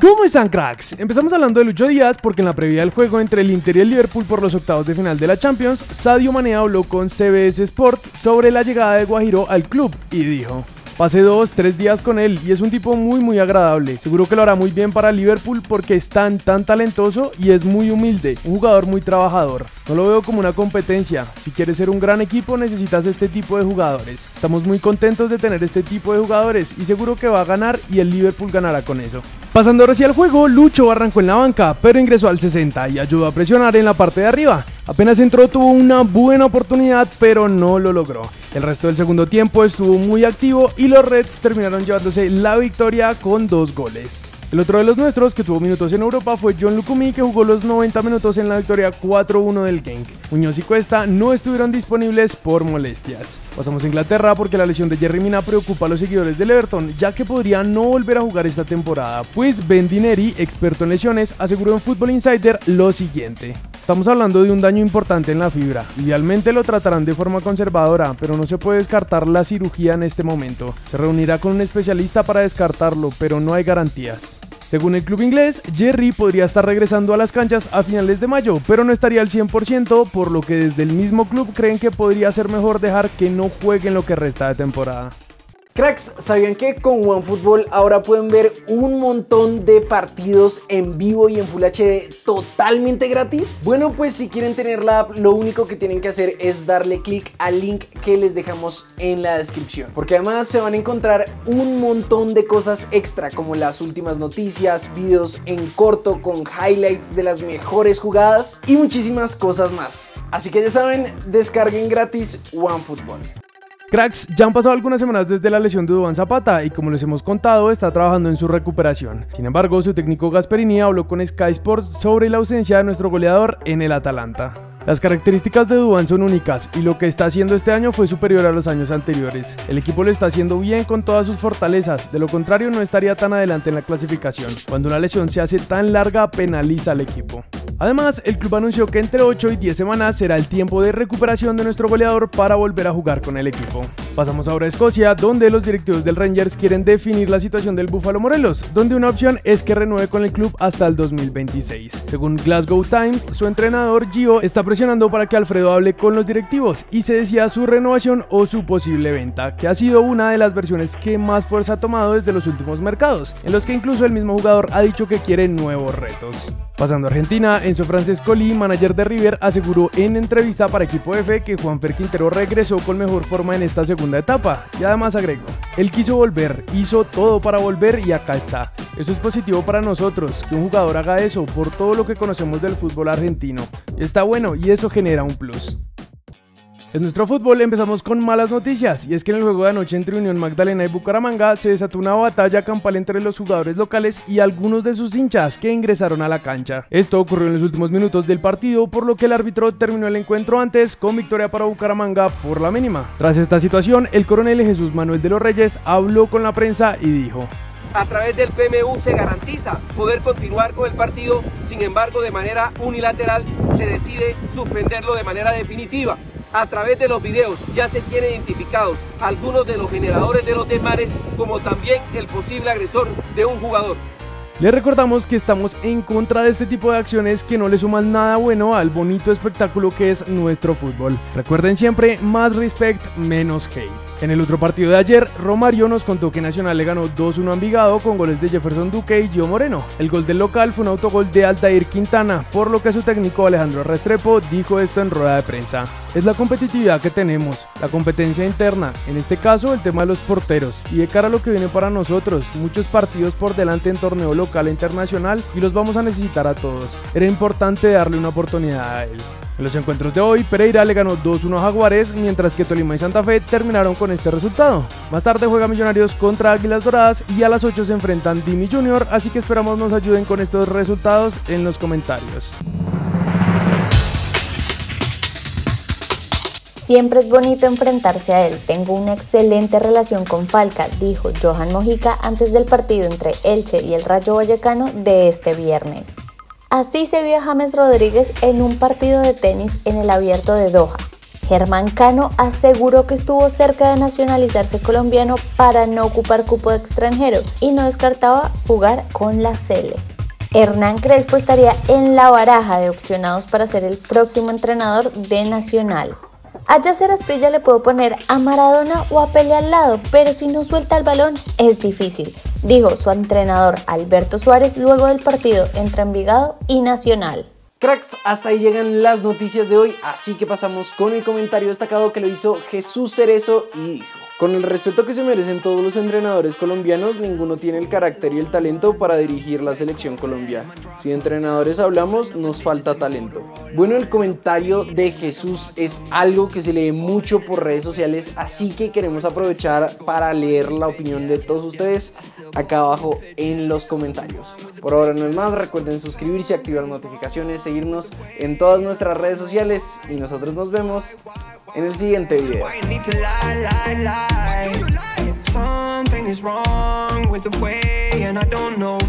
¿Cómo están cracks? Empezamos hablando de Lucho Díaz porque en la previa del juego entre el Inter y el Liverpool por los octavos de final de la Champions, Sadio Mane habló con CBS Sport sobre la llegada de Guajiro al club y dijo Pasé dos, tres días con él y es un tipo muy muy agradable. Seguro que lo hará muy bien para Liverpool porque es tan tan talentoso y es muy humilde, un jugador muy trabajador. No lo veo como una competencia. Si quieres ser un gran equipo necesitas este tipo de jugadores. Estamos muy contentos de tener este tipo de jugadores y seguro que va a ganar y el Liverpool ganará con eso. Pasando sí al juego, Lucho arrancó en la banca, pero ingresó al 60 y ayudó a presionar en la parte de arriba. Apenas entró tuvo una buena oportunidad, pero no lo logró. El resto del segundo tiempo estuvo muy activo y los Reds terminaron llevándose la victoria con dos goles. El otro de los nuestros que tuvo minutos en Europa fue John Lukumi que jugó los 90 minutos en la victoria 4-1 del Genk. Muñoz y Cuesta no estuvieron disponibles por molestias. Pasamos a Inglaterra porque la lesión de Jerry Mina preocupa a los seguidores del Everton ya que podría no volver a jugar esta temporada. Pues Ben Dineri, experto en lesiones, aseguró en Football Insider lo siguiente. Estamos hablando de un daño importante en la fibra. Idealmente lo tratarán de forma conservadora, pero no se puede descartar la cirugía en este momento. Se reunirá con un especialista para descartarlo, pero no hay garantías. Según el club inglés, Jerry podría estar regresando a las canchas a finales de mayo, pero no estaría al 100%, por lo que desde el mismo club creen que podría ser mejor dejar que no juegue en lo que resta de temporada. Cracks, ¿sabían que con OneFootball ahora pueden ver un montón de partidos en vivo y en Full HD totalmente gratis? Bueno, pues si quieren tener la app, lo único que tienen que hacer es darle clic al link que les dejamos en la descripción. Porque además se van a encontrar un montón de cosas extra, como las últimas noticias, videos en corto con highlights de las mejores jugadas y muchísimas cosas más. Así que ya saben, descarguen gratis OneFootball. Cracks, ya han pasado algunas semanas desde la lesión de Duván Zapata y como les hemos contado, está trabajando en su recuperación. Sin embargo, su técnico Gasperini habló con Sky Sports sobre la ausencia de nuestro goleador en el Atalanta. Las características de Duván son únicas y lo que está haciendo este año fue superior a los años anteriores. El equipo lo está haciendo bien con todas sus fortalezas, de lo contrario no estaría tan adelante en la clasificación. Cuando una lesión se hace tan larga penaliza al equipo. Además, el club anunció que entre 8 y 10 semanas será el tiempo de recuperación de nuestro goleador para volver a jugar con el equipo. Pasamos ahora a Escocia, donde los directivos del Rangers quieren definir la situación del Buffalo Morelos, donde una opción es que renueve con el club hasta el 2026. Según Glasgow Times, su entrenador Gio está presionando para que Alfredo hable con los directivos y se decía su renovación o su posible venta, que ha sido una de las versiones que más fuerza ha tomado desde los últimos mercados, en los que incluso el mismo jugador ha dicho que quiere nuevos retos. Pasando a Argentina, Enzo Francesco Lee, manager de River, aseguró en entrevista para Equipo F que Juanfer Quintero regresó con mejor forma en esta segunda etapa y además agregó, él quiso volver, hizo todo para volver y acá está. Eso es positivo para nosotros, que un jugador haga eso por todo lo que conocemos del fútbol argentino. Está bueno y eso genera un plus. En nuestro fútbol empezamos con malas noticias y es que en el juego de anoche entre Unión Magdalena y Bucaramanga se desató una batalla campal entre los jugadores locales y algunos de sus hinchas que ingresaron a la cancha. Esto ocurrió en los últimos minutos del partido por lo que el árbitro terminó el encuentro antes con victoria para Bucaramanga por la mínima. Tras esta situación, el coronel Jesús Manuel de los Reyes habló con la prensa y dijo a través del PMU se garantiza poder continuar con el partido, sin embargo de manera unilateral se decide suspenderlo de manera definitiva a través de los videos ya se tienen identificados algunos de los generadores de los desmares como también el posible agresor de un jugador. Les recordamos que estamos en contra de este tipo de acciones que no le suman nada bueno al bonito espectáculo que es nuestro fútbol. Recuerden siempre, más respect, menos hate. En el otro partido de ayer, Romario nos contó que Nacional le ganó 2-1 a Envigado con goles de Jefferson Duque y Gio Moreno. El gol del local fue un autogol de Altair Quintana, por lo que su técnico Alejandro Restrepo dijo esto en rueda de prensa. Es la competitividad que tenemos, la competencia interna, en este caso el tema de los porteros, y de cara a lo que viene para nosotros, muchos partidos por delante en torneo local e internacional y los vamos a necesitar a todos. Era importante darle una oportunidad a él. En los encuentros de hoy, Pereira le ganó 2-1 a Jaguares, mientras que Tolima y Santa Fe terminaron con este resultado. Más tarde juega Millonarios contra Águilas Doradas y a las 8 se enfrentan Dimi Junior, así que esperamos nos ayuden con estos resultados en los comentarios. Siempre es bonito enfrentarse a él. Tengo una excelente relación con Falca, dijo Johan Mojica antes del partido entre Elche y el Rayo Vallecano de este viernes. Así se vio James Rodríguez en un partido de tenis en el abierto de Doha. Germán Cano aseguró que estuvo cerca de nacionalizarse colombiano para no ocupar cupo de extranjero y no descartaba jugar con la Cele. Hernán Crespo estaría en la baraja de opcionados para ser el próximo entrenador de Nacional. A Yacer Asprilla le puedo poner a Maradona o a Pele al lado, pero si no suelta el balón es difícil, dijo su entrenador Alberto Suárez luego del partido entre Envigado y Nacional. Cracks, hasta ahí llegan las noticias de hoy, así que pasamos con el comentario destacado que lo hizo Jesús Cerezo y dijo. Con el respeto que se merecen todos los entrenadores colombianos, ninguno tiene el carácter y el talento para dirigir la selección colombiana. Si de entrenadores hablamos, nos falta talento. Bueno, el comentario de Jesús es algo que se lee mucho por redes sociales, así que queremos aprovechar para leer la opinión de todos ustedes acá abajo en los comentarios. Por ahora no es más, recuerden suscribirse, activar notificaciones, seguirnos en todas nuestras redes sociales y nosotros nos vemos en el siguiente video. Something is wrong with the way and I don't know